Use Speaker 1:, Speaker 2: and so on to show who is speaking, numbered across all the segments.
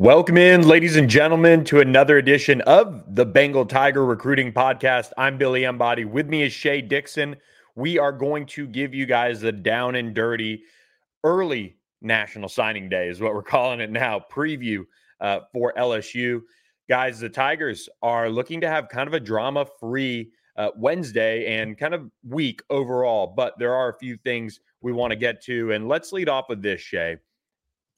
Speaker 1: Welcome in, ladies and gentlemen, to another edition of the Bengal Tiger Recruiting Podcast. I'm Billy Embody. With me is Shea Dixon. We are going to give you guys the down and dirty early National Signing Day, is what we're calling it now, preview uh, for LSU. Guys, the Tigers are looking to have kind of a drama free uh, Wednesday and kind of week overall, but there are a few things we want to get to. And let's lead off with this, Shea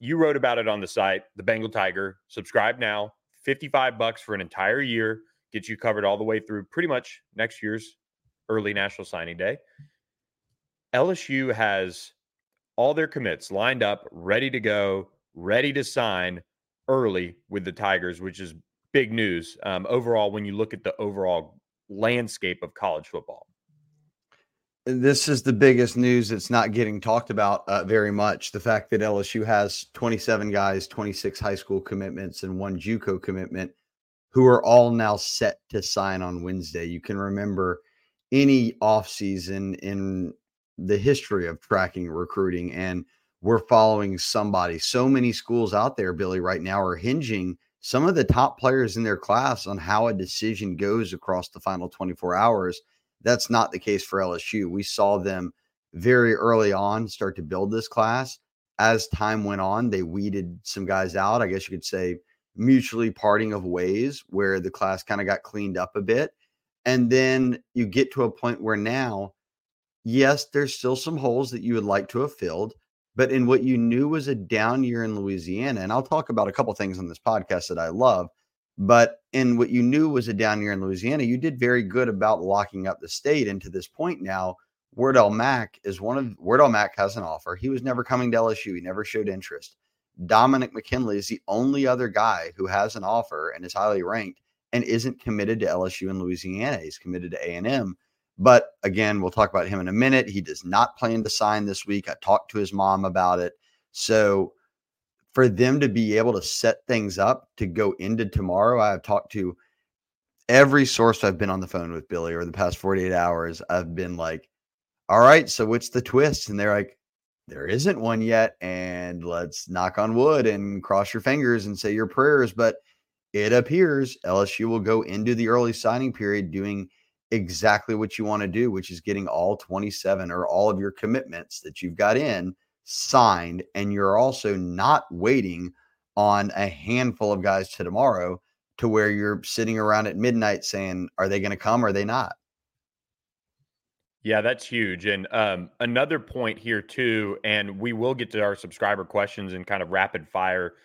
Speaker 1: you wrote about it on the site, the Bengal Tiger. Subscribe now, 55 bucks for an entire year, gets you covered all the way through pretty much next year's early National Signing Day. LSU has all their commits lined up, ready to go, ready to sign early with the Tigers, which is big news um, overall when you look at the overall landscape of college football.
Speaker 2: This is the biggest news that's not getting talked about uh, very much. The fact that LSU has 27 guys, 26 high school commitments, and one JUCO commitment, who are all now set to sign on Wednesday. You can remember any offseason in the history of tracking recruiting, and we're following somebody. So many schools out there, Billy, right now are hinging some of the top players in their class on how a decision goes across the final 24 hours. That's not the case for LSU. We saw them very early on start to build this class. As time went on, they weeded some guys out. I guess you could say mutually parting of ways where the class kind of got cleaned up a bit. And then you get to a point where now, yes, there's still some holes that you would like to have filled. But in what you knew was a down year in Louisiana, and I'll talk about a couple things on this podcast that I love, but in what you knew was a down year in Louisiana, you did very good about locking up the state. And to this point now, Wardell Mack is one of Wardell Mack has an offer. He was never coming to LSU. He never showed interest. Dominick McKinley is the only other guy who has an offer and is highly ranked and isn't committed to LSU in Louisiana. He's committed to A&M. But again, we'll talk about him in a minute. He does not plan to sign this week. I talked to his mom about it. So for them to be able to set things up to go into tomorrow, I have talked to every source I've been on the phone with Billy over the past 48 hours. I've been like, all right, so what's the twist? And they're like, there isn't one yet. And let's knock on wood and cross your fingers and say your prayers. But it appears LSU will go into the early signing period doing exactly what you want to do, which is getting all 27 or all of your commitments that you've got in signed. And you're also not waiting on a handful of guys to tomorrow to where you're sitting around at midnight saying, are they going to come or are they not?
Speaker 1: Yeah, that's huge. And um, another point here too, and we will get to our subscriber questions in kind of rapid fire,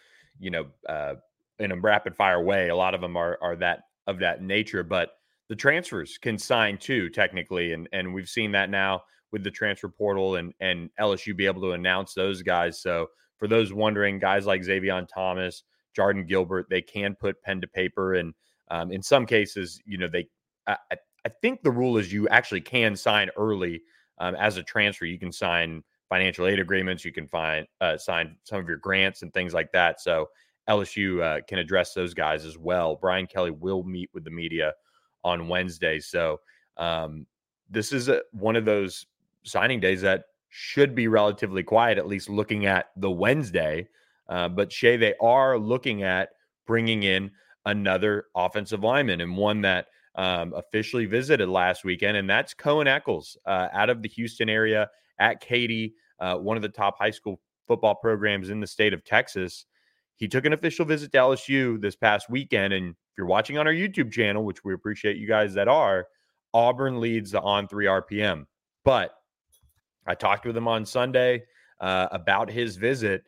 Speaker 1: you know, uh, in a rapid fire way. A lot of them are are that of that nature, but the transfers can sign too, technically, and and we've seen that now with the transfer portal and and LSU be able to announce those guys. So for those wondering, guys like Xavier Thomas, Jordan Gilbert, they can put pen to paper, and um, in some cases, you know, they. I, I think the rule is you actually can sign early um, as a transfer. You can sign financial aid agreements. You can find uh, sign some of your grants and things like that. So LSU uh, can address those guys as well. Brian Kelly will meet with the media on Wednesday. So um, this is a, one of those signing days that should be relatively quiet, at least looking at the Wednesday. Uh, but Shea, they are looking at bringing in another offensive lineman and one that um, officially visited last weekend, and that's Coen Echols uh, out of the Houston area at Katy, uh, one of the top high school football programs in the state of Texas. He took an official visit to LSU this past weekend, and if you're watching on our YouTube channel, which we appreciate you guys that are, Auburn leads the on three RPM. But I talked with him on Sunday uh, about his visit,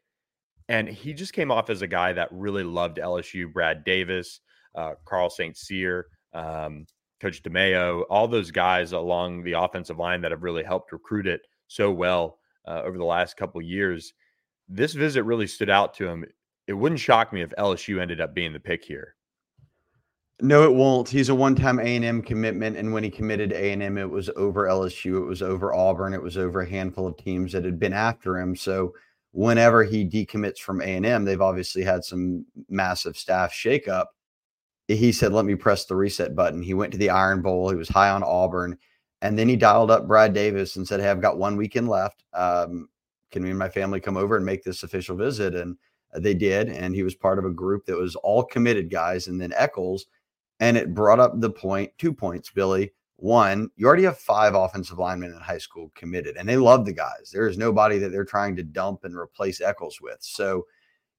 Speaker 1: and he just came off as a guy that really loved LSU. Brad Davis, uh, Carl St. Cyr, um, Coach DeMeo, all those guys along the offensive line that have really helped recruit it so well uh, over the last couple years. This visit really stood out to him. it wouldn't shock me if LSU ended up being the pick here.
Speaker 2: No, it won't. He's a one-time A and M commitment, and when he committed A and M, it was over LSU, it was over Auburn, it was over a handful of teams that had been after him. So whenever he decommits from A and M, they've obviously had some massive staff shakeup. He said, "Let me press the reset button." He went to the Iron Bowl. He was high on Auburn, and then he dialed up Brad Davis and said, "Hey, I've got one weekend left. Um, can me and my family come over and make this official visit?" And they did, and he was part of a group that was all committed guys. And then Echols and it brought up the point, two points, Billy. One, you already have five offensive linemen in high school committed, and they love the guys. There is nobody that they're trying to dump and replace Echols with. So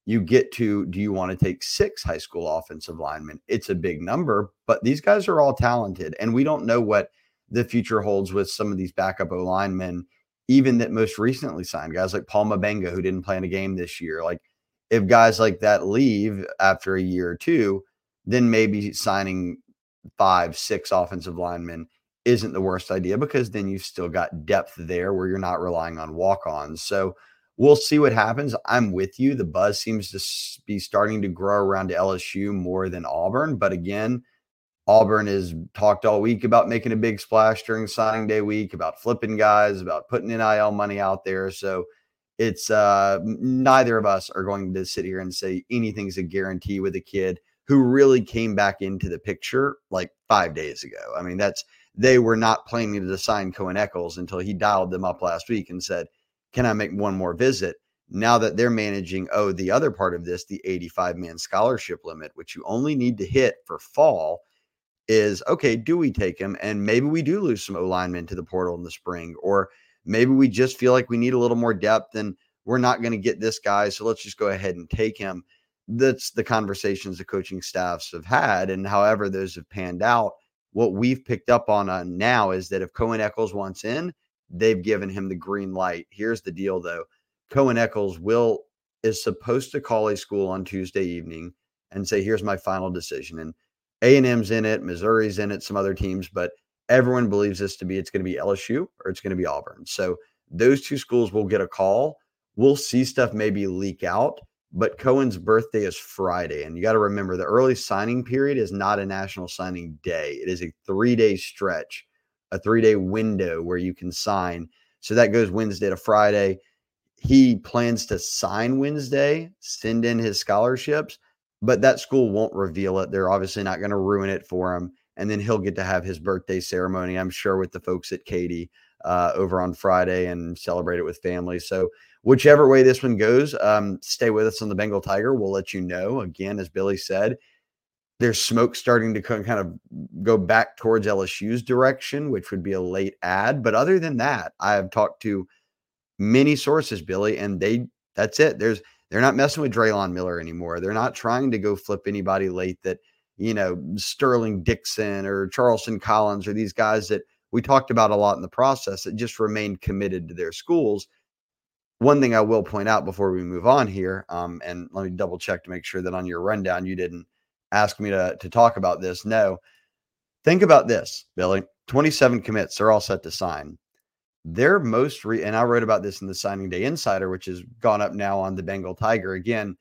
Speaker 2: you get to do you want to take six high school offensive linemen? It's a big number, but these guys are all talented, and we don't know what the future holds with some of these backup O linemen, even that most recently signed guys like Paul Mubenga, who didn't play in a game this year. Like, if guys like that leave after a year or two, then maybe signing five, six offensive linemen isn't the worst idea because then you've still got depth there where you're not relying on walk ons. So we'll see what happens. I'm with you. The buzz seems to be starting to grow around LSU more than Auburn. But again, Auburn has talked all week about making a big splash during signing day week, about flipping guys, about putting NIL money out there. So it's uh, neither of us are going to sit here and say anything's a guarantee with a kid who really came back into the picture like five days ago. I mean, that's they were not planning to sign Coen Echols until he dialed them up last week and said, Can I make one more visit? Now that they're managing, oh, the other part of this, the 85 man scholarship limit, which you only need to hit for fall, is okay, do we take him? And maybe we do lose some O linemen to the portal in the spring, or maybe we just feel like we need a little more depth and we're not going to get this guy. So let's just go ahead and take him that's the conversations the coaching staffs have had. And however those have panned out, what we've picked up on uh, now is that if Coen Echols wants in, they've given him the green light. Here's the deal though. Coen Echols will is supposed to call a school on Tuesday evening and say, here's my final decision. And A&M's in it, Missouri's in it, some other teams, but everyone believes this to be it's going to be LSU or it's going to be Auburn. So those two schools will get a call. We'll see stuff maybe leak out but Coen's birthday is Friday. And you got to remember the early signing period is not a national signing day, it is a three day stretch, a three day window where you can sign. So that goes Wednesday to Friday. He plans to sign Wednesday, send in his scholarships, but that school won't reveal it. They're obviously not going to ruin it for him. And then he'll get to have his birthday ceremony, I'm sure, with the folks at Katy uh, over on Friday and celebrate it with family. So whichever way this one goes, um, stay with us on the Bengal Tiger. We'll let you know. Again, as Billy said, there's smoke starting to kind of go back towards LSU's direction, which would be a late ad. But other than that, I have talked to many sources, Billy, and they that's it. There's they're not messing with Drelon Miller anymore. They're not trying to go flip anybody late that, you know, Sterling Dixon or Charleston Collins or these guys that we talked about a lot in the process that just remained committed to their schools one thing I will point out before we move on here, um, and let me double check to make sure that on your rundown you didn't ask me to, to talk about this. No. Think about this, Billy. 27 commits, they're all set to sign. Their most, re- and I wrote about this in the Signing Day Insider, which has gone up now on the Bengal Tiger. Again,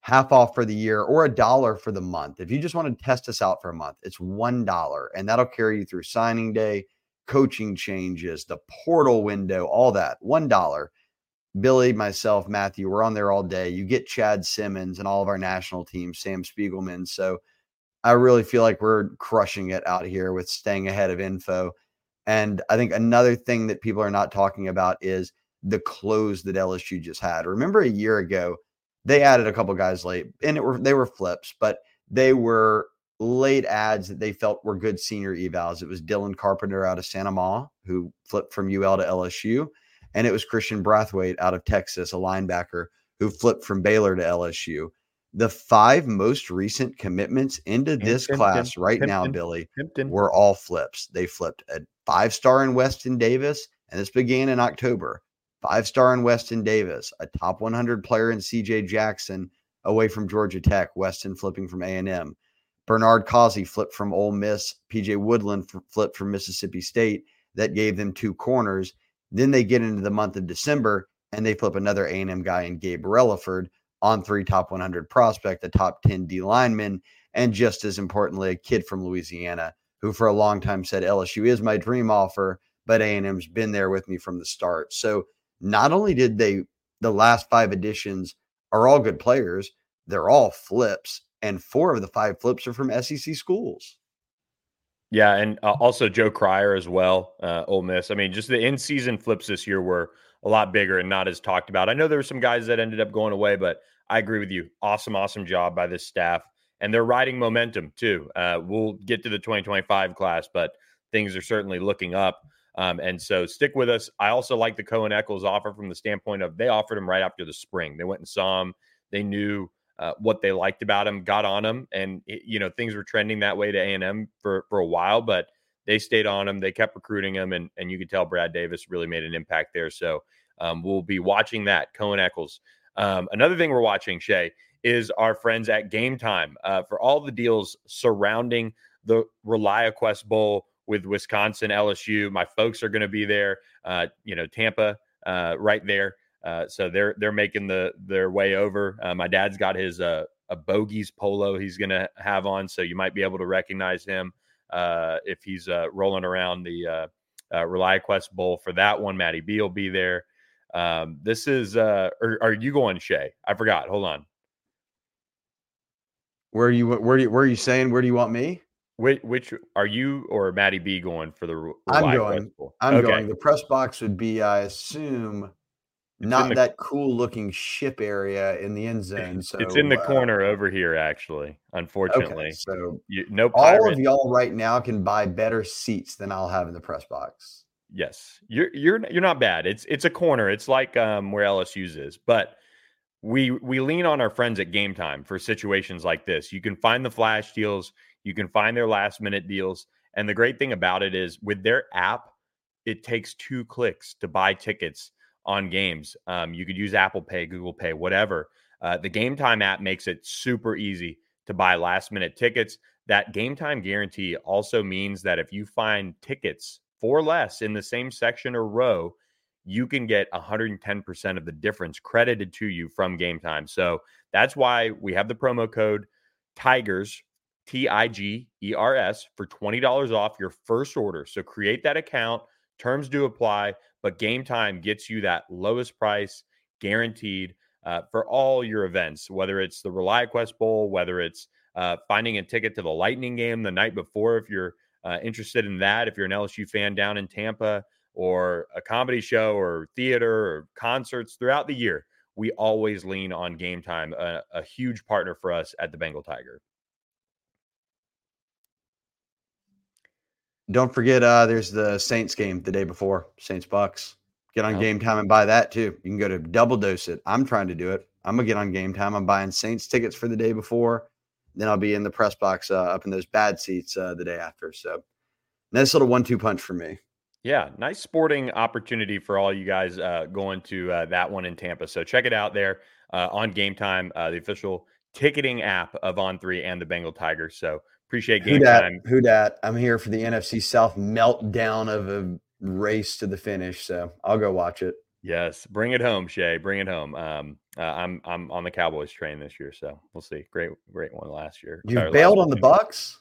Speaker 2: half off for the year or a dollar for the month. If you just want to test us out for a month, it's $1, and that'll carry you through signing day, coaching changes, the portal window, all that. $1 Billy, myself, Matthew, we're on there all day. You get Chad Simmons and all of our national teams, Sam Spiegelman. So I really feel like we're crushing it out here with staying ahead of info. And I think another thing that people are not talking about is the close that LSU just had. Remember a year ago, they added a couple guys late, and it were they were flips, but they were late ads that they felt were good senior evals. It was Dylan Carpenter out of Santa Ma, who flipped from UL to LSU and it was Christian Brathwaite out of Texas, a linebacker who flipped from Baylor to LSU. The five most recent commitments into this class right now, Billy, were all flips. They flipped a five star in Weston Davis, and this began in October. Five star in Weston Davis, a top 100 player in CJ Jackson away from Georgia Tech, Weston flipping from A&M. Bernard Causey flipped from Ole Miss, PJ Woodland flipped from Mississippi State. That gave them two corners. Then they get into the month of December and they flip another A&M guy in Gabe Relaford, on three top 100 prospect, a top 10 D lineman, and just as importantly, a kid from Louisiana who for a long time said LSU is my dream offer, but A&M's been there with me from the start. So not only did they the last five additions are all good players, they're all flips, and four of the five flips are from SEC schools.
Speaker 1: Yeah, and uh, also Joe Cryer as well, uh, Ole Miss. I mean, just the in-season flips this year were a lot bigger and not as talked about. I know there were some guys that ended up going away, but I agree with you. Awesome, awesome job by this staff, and they're riding momentum too. Uh, we'll get to the 2025 class, but things are certainly looking up. Um, and so stick with us. I also like the Coen Echols offer from the standpoint of they offered him right after the spring. They went and saw him. They knew uh, what they liked about him, got on him, and it, you know things were trending that way to A and M for for a while, but they stayed on him. They kept recruiting him, and and you could tell Brad Davis really made an impact there. So um, we'll be watching that. Coen Echols. Um, another thing we're watching, Shea, is our friends at Game Time uh, for all the deals surrounding the ReliaQuest Bowl with Wisconsin, LSU. My folks are going to be there. Uh, you know, Tampa, uh, right there. Uh, so they're they're making the their way over. Uh, my dad's got his uh, a bogies polo he's going to have on, so you might be able to recognize him uh, if he's rolling around the uh, ReliaQuest Bowl for that one. Maddie B will be there. Um, this is uh, are, are you going, Shea? I forgot. Hold on.
Speaker 2: Where are you? Where do you, Where are you saying? Where do you want me?
Speaker 1: Which, which are you or Maddie B going for the?
Speaker 2: I'm going. I'm okay. going. The press box would be, I assume, it's not the, that cool looking ship area in the end zone. So
Speaker 1: it's in the uh, corner over here, actually. Unfortunately,
Speaker 2: okay, so
Speaker 1: you, no.
Speaker 2: Pirate. All of y'all right now can buy better seats than I'll have in the press box.
Speaker 1: Yes, you're you're you're not bad. It's it's a corner. It's like um, where LSU's is, but we we lean on our friends at Game Time for situations like this. You can find the flash deals you can find their last minute deals. And the great thing about it is with their app, it takes two clicks to buy tickets on games. Um, you could use Apple Pay, Google Pay, whatever. Uh, the Game Time app makes it super easy to buy last minute tickets. That Game Time guarantee also means that if you find tickets for less in the same section or row, you can get 110% of the difference credited to you from Game Time. So that's why we have the promo code Tigers T I G E R S for $20 off your first order. So create that account. Terms do apply, but game time gets you that lowest price guaranteed uh, for all your events, whether it's the ReliaQuest Bowl, whether it's uh, finding a ticket to the Lightning game the night before, if you're uh, interested in that, if you're an LSU fan down in Tampa, or a comedy show or theater or concerts throughout the year. We always lean on game time, a, a huge partner for us at the Bengal Tiger.
Speaker 2: Don't forget, uh, there's the Saints game the day before Saints Bucks. Get on oh. game time and buy that too. You can go to double dose it. I'm trying to do it. I'm gonna get on game time. I'm buying Saints tickets for the day before. Then I'll be in the press box uh, up in those bad seats uh, the day after. So nice little one-two punch for me.
Speaker 1: Yeah, nice sporting opportunity for all you guys uh, going to uh, that one in Tampa. So check it out there uh, on Game Time, uh, the official ticketing app of On Three and the Bengal Tigers. So Appreciate game
Speaker 2: who dat,
Speaker 1: time.
Speaker 2: Who dat? I'm here for the NFC South meltdown of a race to the finish. So I'll go watch it.
Speaker 1: Yes, bring it home, Shea. Bring it home. Um, uh, I'm I'm on the Cowboys train this year, so we'll see. Great, great one last year.
Speaker 2: You bailed on the Bucks.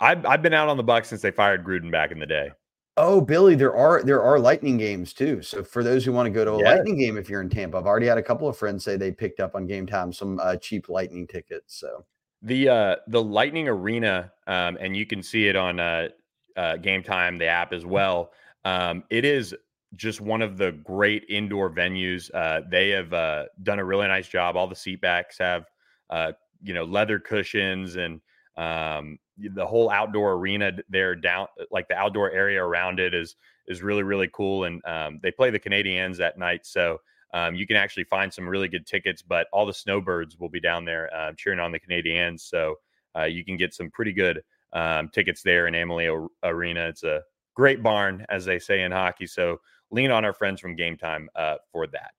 Speaker 1: I've I've been out on the Bucks since they fired Gruden back in the day.
Speaker 2: Oh, Billy, there are there are lightning games too. So for those who want to go to a yes. lightning game, if you're in Tampa, I've already had a couple of friends say they picked up on game time some uh, cheap lightning tickets. So
Speaker 1: the uh the Lightning Arena, um, and you can see it on uh, uh Game Time, the app as well. Um, it is just one of the great indoor venues. Uh, they have uh, done a really nice job. All the seat backs have uh, you know leather cushions and um, the whole outdoor arena there down like the outdoor area around it is is really really cool and um, they play the Canadiens at night so um, you can actually find some really good tickets, but all the snowbirds will be down there uh, cheering on the Canadiens. So uh, you can get some pretty good um, tickets there in Amalie Arena. It's a great barn, as they say in hockey. So lean on our friends from Game Time uh, for that.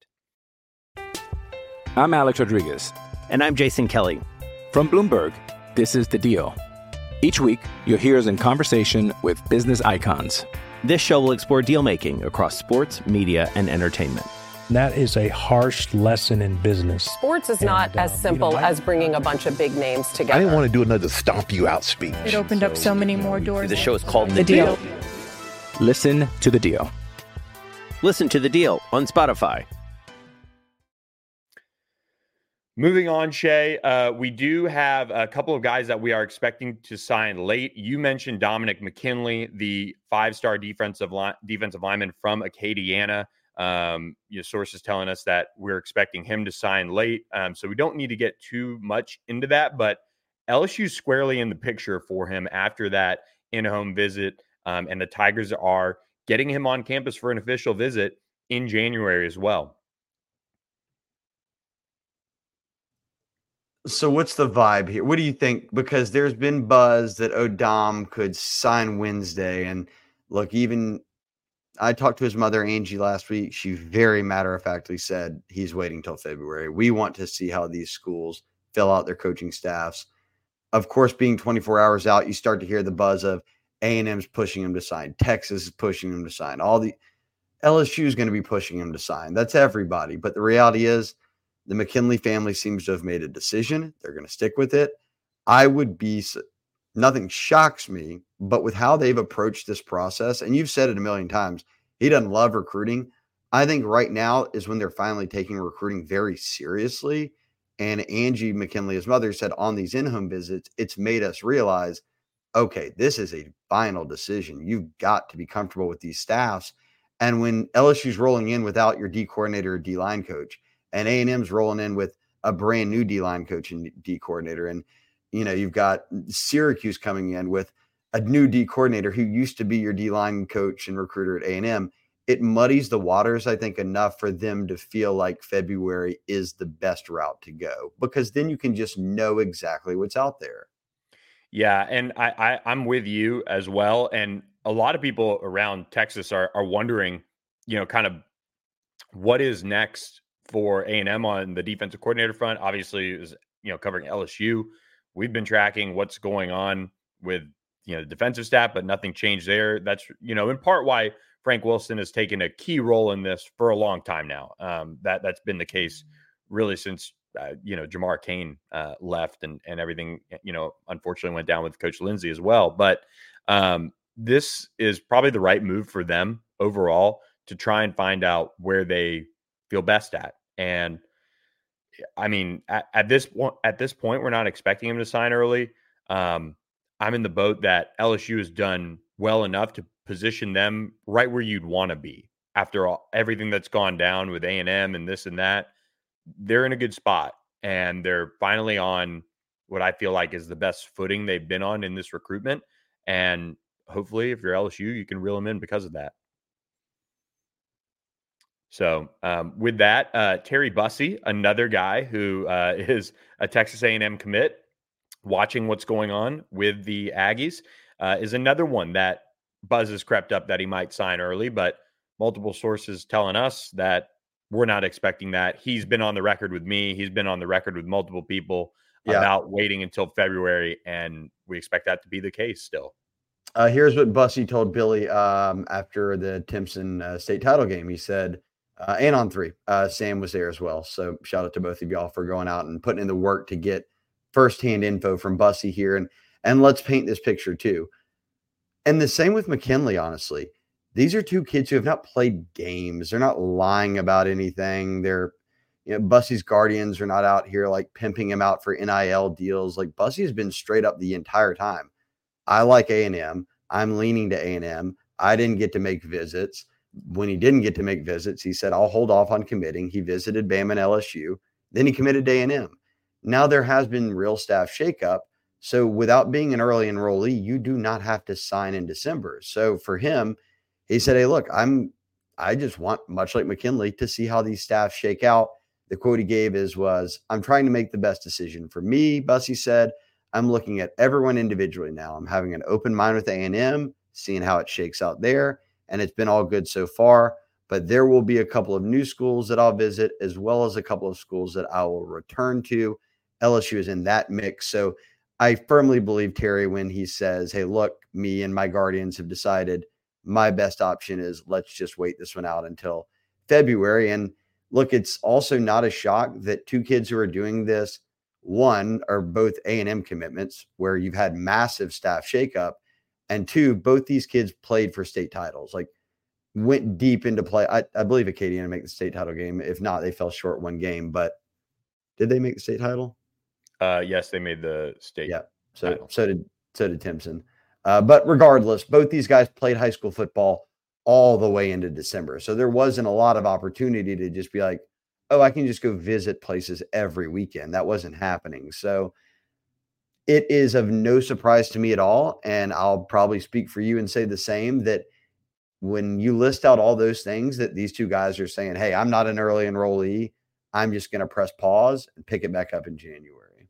Speaker 3: I'm Alex Rodriguez.
Speaker 4: And I'm Jason Kelly.
Speaker 3: From Bloomberg, this is The Deal. Each week, you'll hear us in conversation with business icons.
Speaker 4: This show will explore deal making across sports, media, and entertainment
Speaker 5: And that is a harsh lesson in business.
Speaker 6: Sports is not
Speaker 5: And,
Speaker 6: as
Speaker 5: um, you
Speaker 6: simple
Speaker 5: know, I-
Speaker 6: as bringing a bunch of big names together.
Speaker 7: I didn't want to do another stomp you out speech.
Speaker 8: It opened up so many more doors.
Speaker 4: The show is called
Speaker 8: The Deal.
Speaker 3: Listen to the deal.
Speaker 4: Listen to the deal on Spotify.
Speaker 1: Moving on, Shea, uh, we do have a couple of guys that we are expecting to sign late. You mentioned Dominick McKinley, the five-star defensive line, defensive lineman from Acadiana. Um, your sources telling us that we're expecting him to sign late, um, so we don't need to get too much into that. But LSU squarely in the picture for him after that in-home visit, um, and the Tigers are getting him on campus for an official visit in January as well.
Speaker 2: So what's the vibe here? What do you think? Because there's been buzz that Odom could sign Wednesday, and look, even I talked to his mother Angie last week. She very matter of factly said he's waiting till February. We want to see how these schools fill out their coaching staffs. Of course, being 24 hours out, you start to hear the buzz of A and M's pushing him to sign, Texas is pushing him to sign, all the LSU is going to be pushing him to sign. That's everybody. But the reality is, the McKinley family seems to have made a decision. They're going to stick with it. I would be, nothing shocks me, but with how they've approached this process, and you've said it a million times, he doesn't love recruiting. I think right now is when they're finally taking recruiting very seriously. And Angie McKinley, his mother, said on these in home visits, it's made us realize okay, this is a final decision. You've got to be comfortable with these staffs. And when LSU's rolling in without your D coordinator or D line coach, and A&M's rolling in with a brand new D-line coach and D coordinator and you know you've got Syracuse coming in with a new D coordinator who used to be your D-line coach and recruiter at A&M it muddies the waters I think enough for them to feel like February is the best route to go because then you can just know exactly what's out there
Speaker 1: Yeah, and I, I I'm with you as well. And a lot of people around Texas are are wondering, you know, kind of what is next for A and M on the defensive coordinator front. Obviously, is you know covering LSU. We've been tracking what's going on with you know the defensive staff, but nothing changed there. That's you know in part why Frank Wilson has taken a key role in this for a long time now. Um, that that's been the case really since uh, you know Jamar Cain uh, left and and everything you know unfortunately went down with Coach Lindsey as well. But um, this is probably the right move for them overall to try and find out where they feel best at. And I mean, at, at this point, at this point, we're not expecting him to sign early. Um, I'm in the boat that LSU has done well enough to position them right where you'd want to be after all everything that's gone down with A and M and this and that. They're in a good spot, and they're finally on what I feel like is the best footing they've been on in this recruitment. And hopefully, if you're LSU, you can reel them in because of that. So, um, with that, uh, Terry Bussey, another guy who uh, is a Texas A&M commit, watching what's going on with the Aggies, uh, is another one that buzz has crept up that he might sign early. But multiple sources telling us that we're not expecting that. He's been on the record with me. He's been on the record with multiple people
Speaker 2: Yeah.
Speaker 1: about waiting until February, and we expect that to be the case still.
Speaker 2: Uh, here's what Bussey told Billy um, after the Timpson uh, state title game. He said, uh, and on three, uh, Sam was there as well. So shout out to both of y'all for going out and putting in the work to get firsthand info from Bussey here. And and let's paint this picture too. And the same with McKinley, honestly. These are two kids who have not played games. They're not lying about anything. They're you know, Bussey's guardians are not out here like pimping him out for NIL deals. Like Bussey has been straight up the entire time. I like A&M. I'm leaning to A&M. I didn't get to make visits. When he didn't get to make visits, he said, I'll hold off on committing. He visited Bam and LSU. Then he committed to A&M. Now there has been real staff shakeup. So without being an early enrollee, you do not have to sign in December. So for him, he said, Hey, look, I'm I just want, much like McKinley, to see how these staff shake out. The quote he gave is was, I'm trying to make the best decision for me, Bussey said. I'm looking at everyone individually now. I'm having an open mind with A&M, seeing how it shakes out there, and it's been all good so far. But there will be a couple of new schools that I'll visit, as well as a couple of schools that I will return to. LSU is in that mix. So I firmly believe Terry when he says, Hey, look, me and my guardians have decided my best option is let's just wait this one out until February. And look, it's also not a shock that two kids who are doing this, one are both A and M commitments where you've had massive staff shakeup, and two, both these kids played for state titles. Like went deep into play. I, I believe Acadiana make the state title game. If not, they fell short one game. But did they make the state title?
Speaker 1: Uh, yes, they made the state.
Speaker 2: Yeah. So title. so did so did Timpson. Uh, but regardless, both these guys played high school football all the way into December. So there wasn't a lot of opportunity to just be like, oh, I can just go visit places every weekend. That wasn't happening. So it is of no surprise to me at all. And I'll probably speak for you and say the same that when you list out all those things that these two guys are saying, hey, I'm not an early enrollee. I'm just going to press pause and pick it back up in January.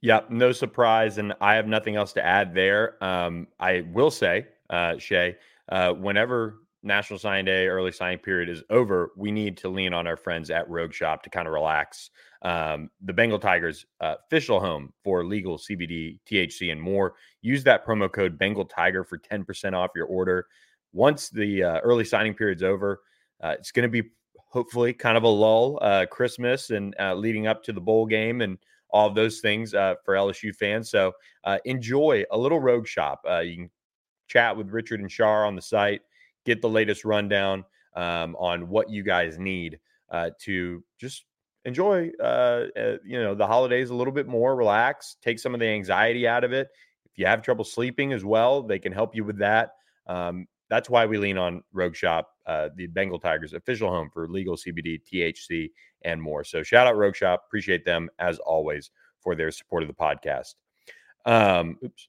Speaker 1: Yeah, no surprise. And I have nothing else to add there. Um, I will say, uh, Shea, uh, whenever National Signing Day, early signing period is over, we need to lean on our friends at Rogue Shop to kind of relax. Um, the Bengal Tigers uh, official home for legal CBD, THC, and more. Use that promo code Bengal Tiger for 10% off your order. Once the uh, early signing period's over, uh, it's going to be hopefully kind of a lull, uh, Christmas and uh, leading up to the bowl game and all of those things uh, for LSU fans. So enjoy a little Rogue Shop. you can chat with Richard and Shar on the site, get the latest rundown um, on what you guys need uh, to just enjoy, uh, uh, you know, the holidays a little bit more, relax, take some of the anxiety out of it. If you have trouble sleeping as well, they can help you with that. Um, that's why we lean on Rogue Shop, uh, the Bengal Tigers official home for legal CBD, THC, and more. So shout out Rogue Shop. Appreciate them as always for their support of the podcast. Um, oops.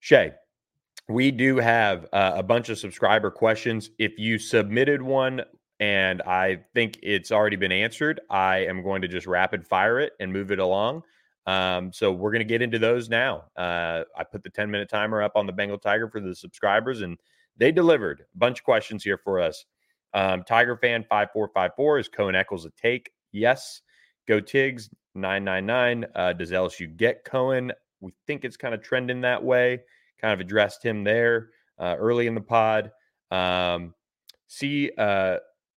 Speaker 1: Shea, we do have uh, a bunch of subscriber questions. If you submitted one and I think it's already been answered, I am going to just rapid fire it and move it along. Um, so we're going to get into those now. Uh, I put the 10 minute timer up on the Bengal Tiger for the subscribers, and they delivered a bunch of questions here for us. Um, Tiger fan 5454 is Coen Echols a take? Yes. Go Tigs 999. Uh, does LSU get Coen? We think it's kind of trending that way kind of addressed him there uh, early in the pod. Um, see, uh,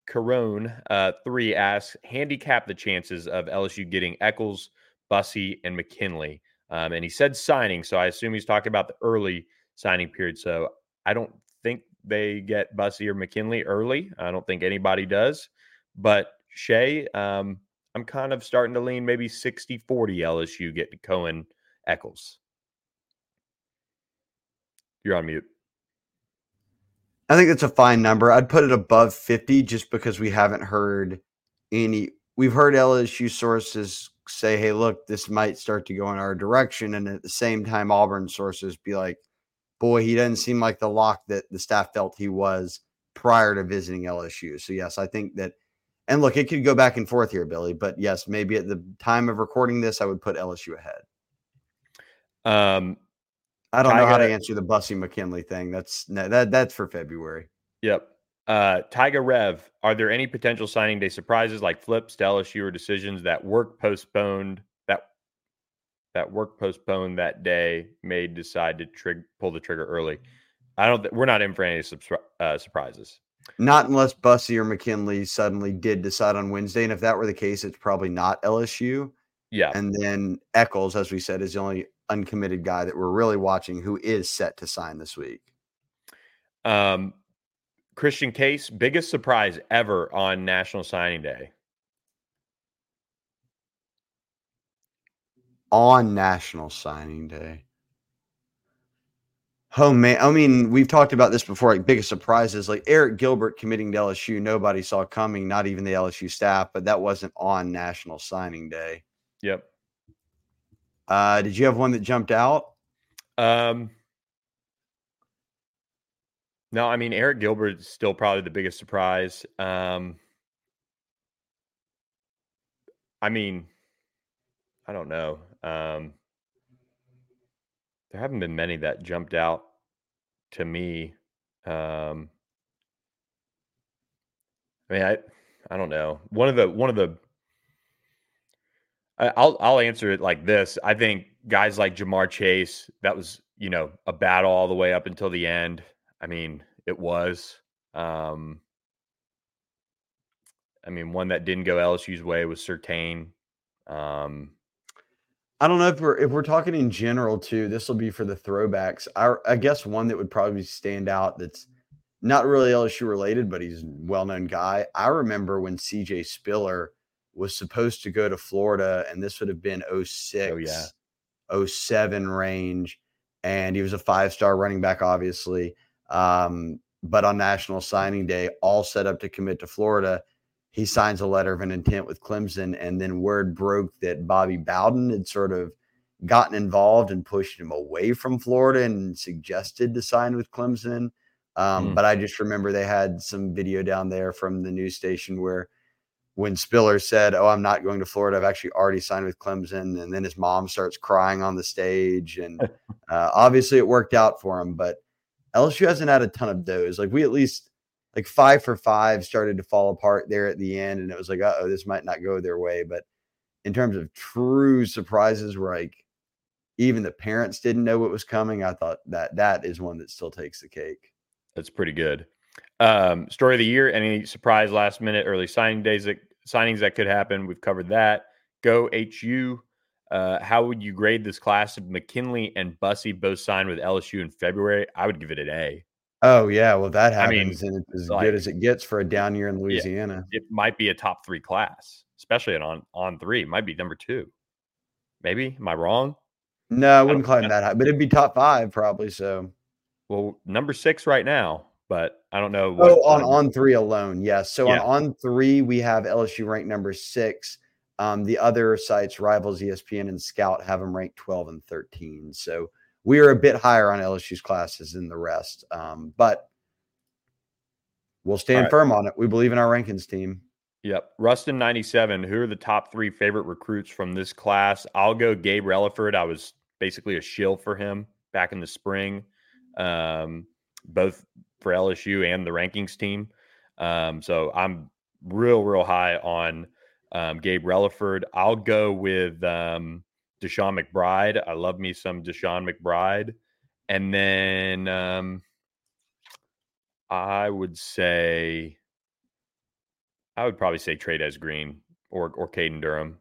Speaker 1: Carone uh, three asks, handicap the chances of LSU getting Echols, Bussey, and McKinley. Um, and he said signing, so I assume he's talking about the early signing period. So I don't think they get Bussey or McKinley early. I don't think anybody does. But Shea, um, I'm kind of starting to lean maybe 60 40 LSU get Coen Echols. You're on mute.
Speaker 2: I think that's a fine number. I'd put it above 50 just because we haven't heard any. We've heard LSU sources say, hey, look, this might start to go in our direction. And at the same time, Auburn sources be like, boy, he doesn't seem like the lock that the staff felt he was prior to visiting LSU. So, yes, I think that. And look, it could go back and forth here, Billy. But yes, maybe at the time of recording this, I would put LSU ahead.
Speaker 1: Um,
Speaker 2: I don't know how to answer the Bussey McKinley thing. That's that that's for February.
Speaker 1: Yep. Uh, Tiger Rev, are there any potential signing day surprises like flips to LSU or decisions that work postponed that that work postponed that day may decide to trig- pull the trigger early? I don't. Th- we're not in for any uh, surprises.
Speaker 2: Not unless Bussey or McKinley suddenly did decide on Wednesday, and if that were the case, it's probably not LSU.
Speaker 1: Yeah.
Speaker 2: And then Echols, as we said, is the only uncommitted guy that we're really watching who is set to sign this week.
Speaker 1: Um, Christian Case, biggest surprise ever on National Signing Day.
Speaker 2: On National Signing Day. Oh man, I mean, we've talked about this before. Like biggest surprises, like Eric Gilbert committing to LSU, nobody saw coming, not even the LSU staff. But that wasn't on National Signing Day.
Speaker 1: Yep.
Speaker 2: Uh, did you have one that jumped out?
Speaker 1: Um, no, I mean Eric Gilbert is still probably the biggest surprise. Um, I mean, I don't know. Um, there haven't been many that jumped out to me. Um, I mean, I I don't know. One of the one of the I'll I'll answer it like this. I think guys like Jamar Chase, that was you know a battle all the way up until the end. I mean, it was. Um, I mean, one that didn't go LSU's way was Sertain. Um,
Speaker 2: I don't know if we're if we're talking in general too. This will be for the throwbacks. I, I guess one that would probably stand out that's not really LSU related, but he's a well-known guy. I remember when CJ Spiller was supposed to go to Florida, and this would have been 06,
Speaker 1: Oh, yeah.
Speaker 2: 07 range, and he was a five-star running back, obviously. Um, but on National Signing Day, all set up to commit to Florida, he signs a letter of an intent with Clemson, and then word broke that Bobby Bowden had sort of gotten involved and pushed him away from Florida and suggested to sign with Clemson. Um,
Speaker 1: Hmm.
Speaker 2: But I just remember they had some video down there from the news station where when Spiller said, "Oh, I'm not going to Florida. I've actually already signed with Clemson," and then his mom starts crying on the stage, and uh, obviously it worked out for him. But LSU hasn't had a ton of those. Like we at least like five for five started to fall apart there at the end, and it was like, "Oh, this might not go their way." But in terms of true surprises, where like even the parents didn't know what was coming, I thought that that is one that still takes the cake.
Speaker 1: That's pretty good. Um, story of the year. Any surprise last minute early signing days that signings that could happen? We've covered that. Go HU. Uh, how would you grade this class if McKinley and Bussey both signed with LSU in February? I would give it an A.
Speaker 2: Oh yeah, well that
Speaker 1: I mean,
Speaker 2: happens, and it's as
Speaker 1: like-
Speaker 2: good as it gets for a down year in Louisiana.
Speaker 1: It might be a top three class, especially at on on three. It might be number two. Maybe. Am I wrong?
Speaker 2: No, I wouldn't climb that high, but it'd be top five probably. So,
Speaker 1: Well, number six right now, but I don't know. What,
Speaker 2: oh, on
Speaker 1: um,
Speaker 2: on three alone, yes. So
Speaker 1: Yeah.
Speaker 2: on on three, we have LSU ranked number six. Um, the other sites, Rivals, ESPN, and Scout, have them ranked twelve and thirteen. So we are a bit higher on LSU's classes than the rest, um, but we'll stand
Speaker 1: right.
Speaker 2: firm on it. We believe in our rankings team.
Speaker 1: Yep. Rustin 97. Who are the top three favorite recruits from this class? I'll go Gabe Relaford. I was basically a shill for him back in the spring, um, both for LSU and the rankings team. Um, so I'm real, real high on um, Gabe Relaford. I'll go with um, Deshaun McBride. I love me some Deshaun McBride. And then um, I would say. I would probably say Trey'Dez Green or or Caden Durham.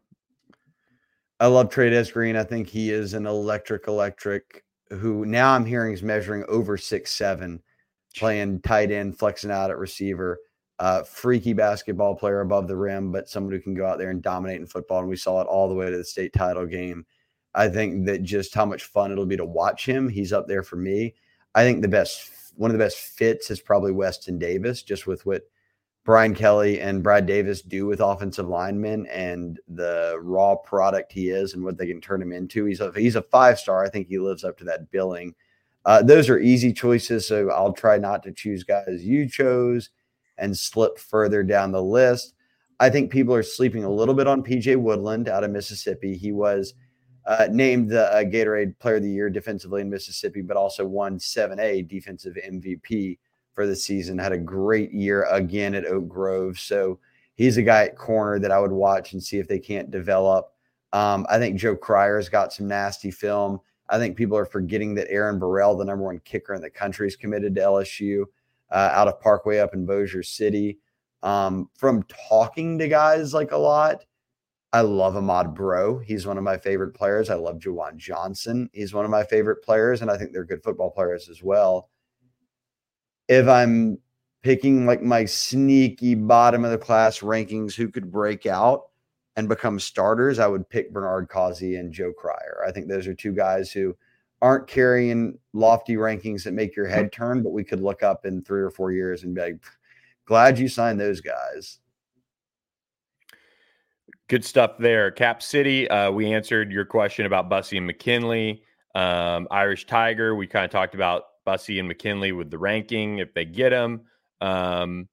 Speaker 2: I love Trey'Dez Green. I think he is an electric, electric. Who now I'm hearing is measuring over six seven, playing tight end, flexing out at receiver. Uh, freaky basketball player above the rim, but someone who can go out there and dominate in football. And we saw it all the way to the state title game. I think that just how much fun it'll be to watch him. He's up there for me. I think the best, one of the best fits is probably Weston Davis, just with what Brian Kelly and Brad Davis do with offensive linemen and the raw product he is and what they can turn him into. He's a he's a five star. I think he lives up to that billing. Uh, those are easy choices, so I'll try not to choose guys you chose and slip further down the list. I think people are sleeping a little bit on PJ Woodland out of Mississippi. He was uh, named the uh, Gatorade Player of the Year defensively in Mississippi, but also won 7A defensive MVP for the season. Had a great year again at Oak Grove. So he's a guy at corner that I would watch and see if they can't develop. Um, I think Joe Cryer's got some nasty film. I think people are forgetting that Aeron Burrell, the number one kicker in the country, is committed to LSU uh, out of Parkway up in Bossier City. Um, from talking to guys like a lot, I love Ahmad Breaux. He's one of my favorite players. I love Jawan Johnson. He's one of my favorite players, and I think they're good football players as well. If I'm picking like my sneaky bottom of the class rankings, who could break out and become starters, I would pick Bernard Causey and Joe Cryer. I think those are two guys who aren't carrying lofty rankings that make your head turn, but we could look up in three or four years and be like, glad you signed those guys.
Speaker 1: Good stuff there. Cap City, uh, we answered your question about Bussey and McKinley. Um, Irish Tiger, we kind of talked about Bussey and McKinley with the ranking if they get them. Um,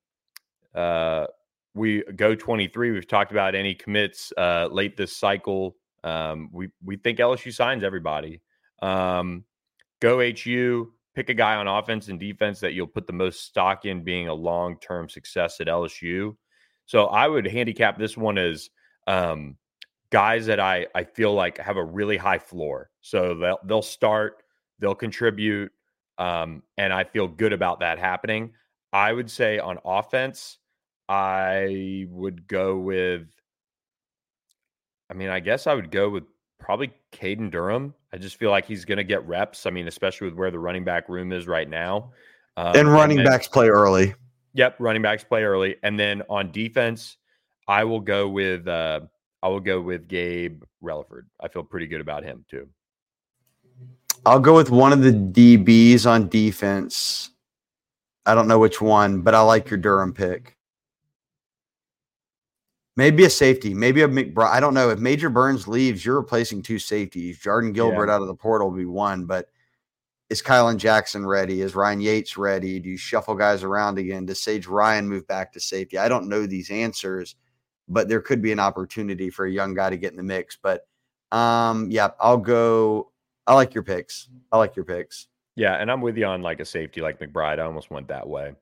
Speaker 1: uh, we go 23. We've talked about any commits uh, late this cycle. Um, we we think LSU signs everybody. Um, go HU. Pick a guy on offense and defense that you'll put the most stock in being a long term success at LSU. So I would handicap this one as um, guys that I I feel like have a really high floor. So they'll they'll start, they'll contribute, um, and I feel good about that happening. I would say on offense, I would go with. I mean, I guess I would go with probably Caden Durham. I just feel like he's going to get reps. I mean, especially with where the running back room is right now.
Speaker 2: Um, and running and then, backs play early.
Speaker 1: Yep, running backs play early, and then on defense, I will go with uh, I will go with Gabe Relaford. I feel pretty good about him too.
Speaker 2: I'll go with one of the DBs on defense. I don't know which one, but I like your Durham pick. Maybe a safety, maybe a McBride. I don't know. If Major Burns leaves, you're replacing two safeties. Jordan Gilbert yeah. out of the portal will be one, but is Kylan Jackson ready? Is Ryan Yaites ready? Do you shuffle guys around again? Does Sage Ryan move back to safety? I don't know these answers, but there could be an opportunity for a young guy to get in the mix. But um, yeah, I'll go. I like your picks. I like your picks.
Speaker 1: Yeah, and I'm with you on like a safety like McBride. I almost went that way.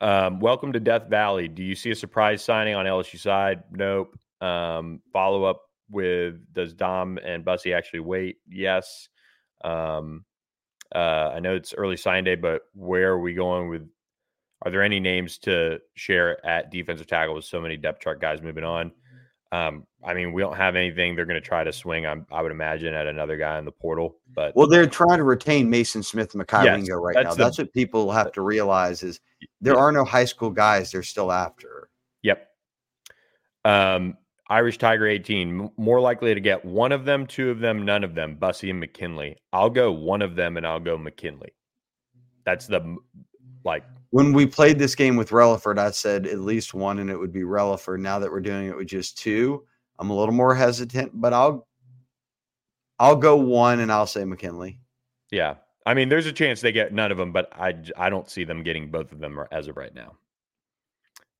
Speaker 1: Um, welcome to Death Valley. Do you see a surprise signing on LSU side? Nope. Um, follow up with does Dom and Bussey actually wait? Yes. Um, uh, I know it's early sign day, but where are we going with? Are there any names to share at defensive tackle with so many depth chart guys moving on? Um, I mean, we don't have anything. They're going to try to swing. I'm, i would imagine at another guy in the portal, but
Speaker 2: well, they're trying to retain Mason Smith and Mekhi yes, Wingo right now. The, that's what people have to realize is there are no high school guys they're still after.
Speaker 1: Yep. Um, Irish Tiger 18, more likely to get one of them, two of them, none of them, Bussey and McKinley. I'll go one of them and I'll go McKinley. That's the like
Speaker 2: when we played this game with Relaford, I said at least one, and it would be Relaford. Now that we're doing it with just two, I'm a little more hesitant, but I'll I'll go one, and I'll say McKinley.
Speaker 1: Yeah, I mean, there's a chance they get none of them, but I I don't see them getting both of them as of right now.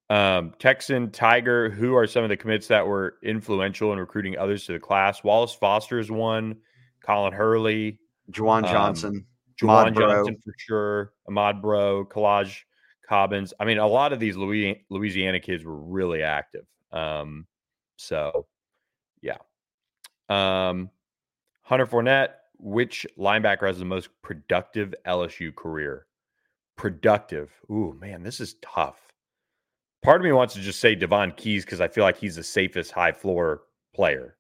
Speaker 1: Um, Texan Tiger, who are some of the commits that were influential in recruiting others to the class? Wallace Foster is one. Colin Hurley,
Speaker 2: Juwan um, Johnson.
Speaker 1: Juwan Johnson for sure, Ahmad Breaux, Kolaj Cobbins. I mean, a lot of these Louisiana kids were really active. Um, so, yeah. Um, Hunter Fournette, which linebacker has the most productive LSU career? Productive. Ooh, man, this is tough. Part of me wants to just say Davhon Keys because I feel like he's the safest high floor player.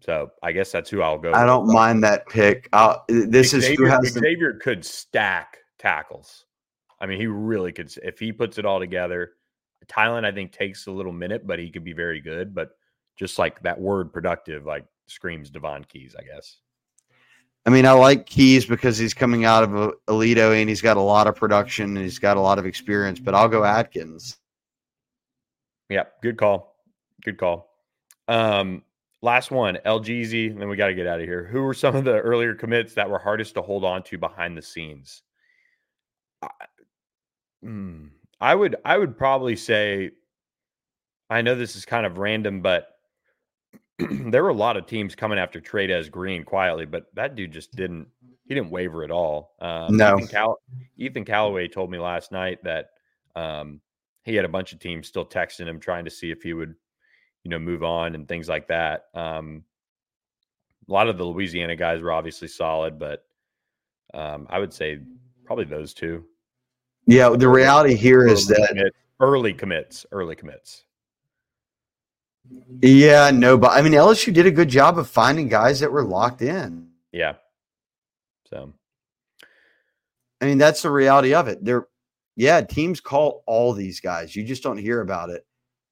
Speaker 1: So I guess that's who I'll go.
Speaker 2: I don't mind that pick. Uh, I'll, this Xavier, is who has
Speaker 1: Xavier the... could stack tackles. I mean, he really could. If he puts it all together, Tylan I think takes a little minute, but he could be very good. But just like that word productive, like screams Davhon Keys, I guess.
Speaker 2: I mean, I like Keys because he's coming out of a Aledo and he's got a lot of production and he's got a lot of experience. But I'll go Atkins.
Speaker 1: Yeah, good call. Good call. Um, Last one, LGZ, then we got to get out of here. Who were some of the earlier commits that were hardest to hold on to behind the scenes? I, mm, I would I would probably say I know this is kind of random, but there were a lot of teams coming after Trey'Dez Green quietly, but that dude just didn't he didn't waver at all.
Speaker 2: Um, no,
Speaker 1: Ethan, Cal- Ethan Callaway told me last night that um, he had a bunch of teams still texting him trying to see if he would you know, move on and things like that. Um, a lot of the Louisiana guys were obviously solid, but um, I would say probably those two.
Speaker 2: Yeah, the reality here
Speaker 1: early
Speaker 2: is that
Speaker 1: commit, early commits, early commits.
Speaker 2: Yeah, no, but I mean LSU did a good job of finding guys that were locked in.
Speaker 1: Yeah. So
Speaker 2: I mean that's the reality of it. There yeah, teams call all these guys. You just don't hear about it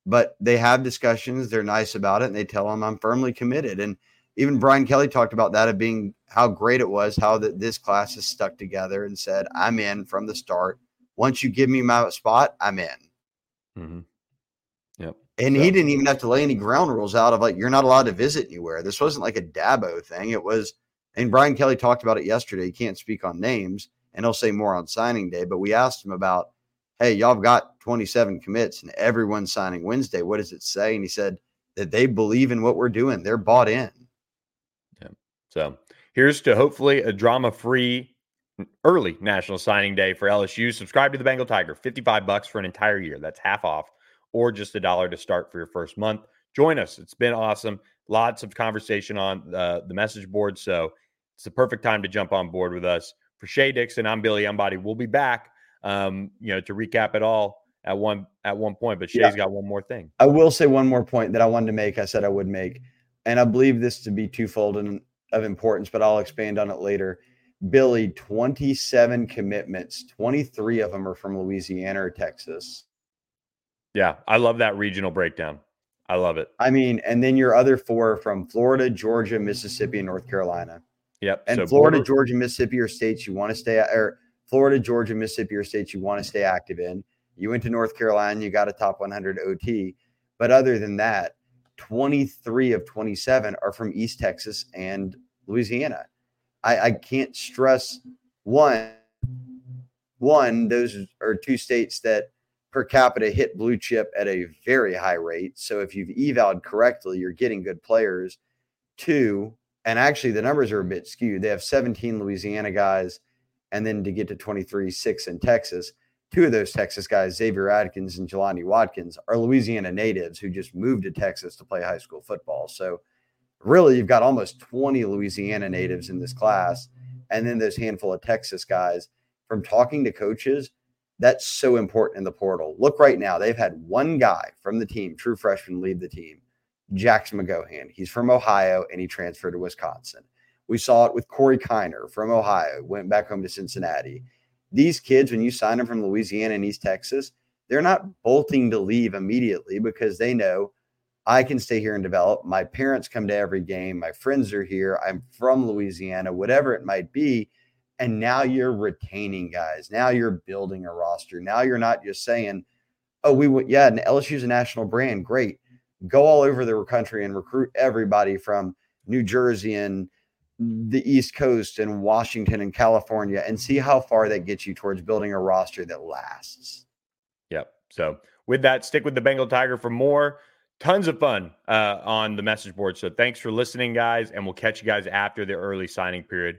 Speaker 2: but they have discussions. They're nice about it, and they tell them I'm firmly committed. And even Brian Kelly talked about that of being how great it was, how that this class is stuck together, and said I'm in from the start. Once you give me my spot, I'm in.
Speaker 1: Mm-hmm. Yep.
Speaker 2: And so. he didn't even have to lay any ground rules out of like you're not allowed to visit anywhere. This wasn't like a Dabo thing. It was, and Brian Kelly talked about it yesterday. He can't speak on names, and he'll say more on signing day. But we asked him about hey, y'all have got 27 commits and everyone's signing Wednesday. What does it say? And he said that they believe in what we're doing. They're bought in.
Speaker 1: Yeah. So here's to hopefully a drama free early national signing day for LSU. Subscribe to the Bengal Tiger, 55 bucks for an entire year. That's half off, or just a dollar to start for your first month. Join us. It's been awesome. Lots of conversation on uh, the message board. So it's the perfect time to jump on board with us. For Shea Dixon, I'm Billy Embody. We'll be back, um, you know, to recap it all at one at one point. But Shea's yeah. got one more thing.
Speaker 2: I will say one more point that I wanted to make. I said I would make, and I believe this to be twofold and of importance, but I'll expand on it later. Billy, 27 commitments, 23 of them are from Louisiana or Texas.
Speaker 1: Yeah, I love that regional breakdown. I love it.
Speaker 2: I mean, and then your other four from Florida, Georgia, Mississippi, and North Carolina.
Speaker 1: Yep.
Speaker 2: And so Florida, border- Georgia, Mississippi are states you want to stay or Florida, Georgia, Mississippi are states you want to stay active in. You went to North Carolina, you got a top 100 OT. But other than that, 23 of 27 are from East Texas and Louisiana. I, I can't stress one, one, those are two states that per capita hit blue chip at a very high rate. So if you've evaled correctly, you're getting good players. Two, and actually the numbers are a bit skewed. They have 17 Louisiana guys, and then to get to 23, six in Texas. Two of those Texas guys, Xavier Atkins and Jelani Watkins, are Louisiana natives who just moved to Texas to play high school football. So really, you've got almost 20 Louisiana natives in this class, and then those handful of Texas guys. From talking to coaches, that's so important in the portal. Look right now, they've had one guy from the team, true freshman, leave the team, Jackson McGohan. He's from Ohio and he transferred to Wisconsin. We saw it with Corey Kiner from Ohio, went back home to Cincinnati. These kids, when you sign them from Louisiana and East Texas, they're not bolting to leave immediately because they know I can stay here and develop. My parents come to every game. My friends are here. I'm from Louisiana, whatever it might be. And now you're retaining guys. Now you're building a roster. Now you're not just saying, oh, we would, yeah, and LSU's a national brand. Great. Go all over the country and recruit everybody from New Jersey and the East Coast and Washington and California and see how far that gets you towards building a roster that lasts.
Speaker 1: Yep. So, with that, stick with the Bengal Tiger for more. Tons of fun uh, on the message board. So, thanks for listening, guys. And we'll catch you guys after the early signing period.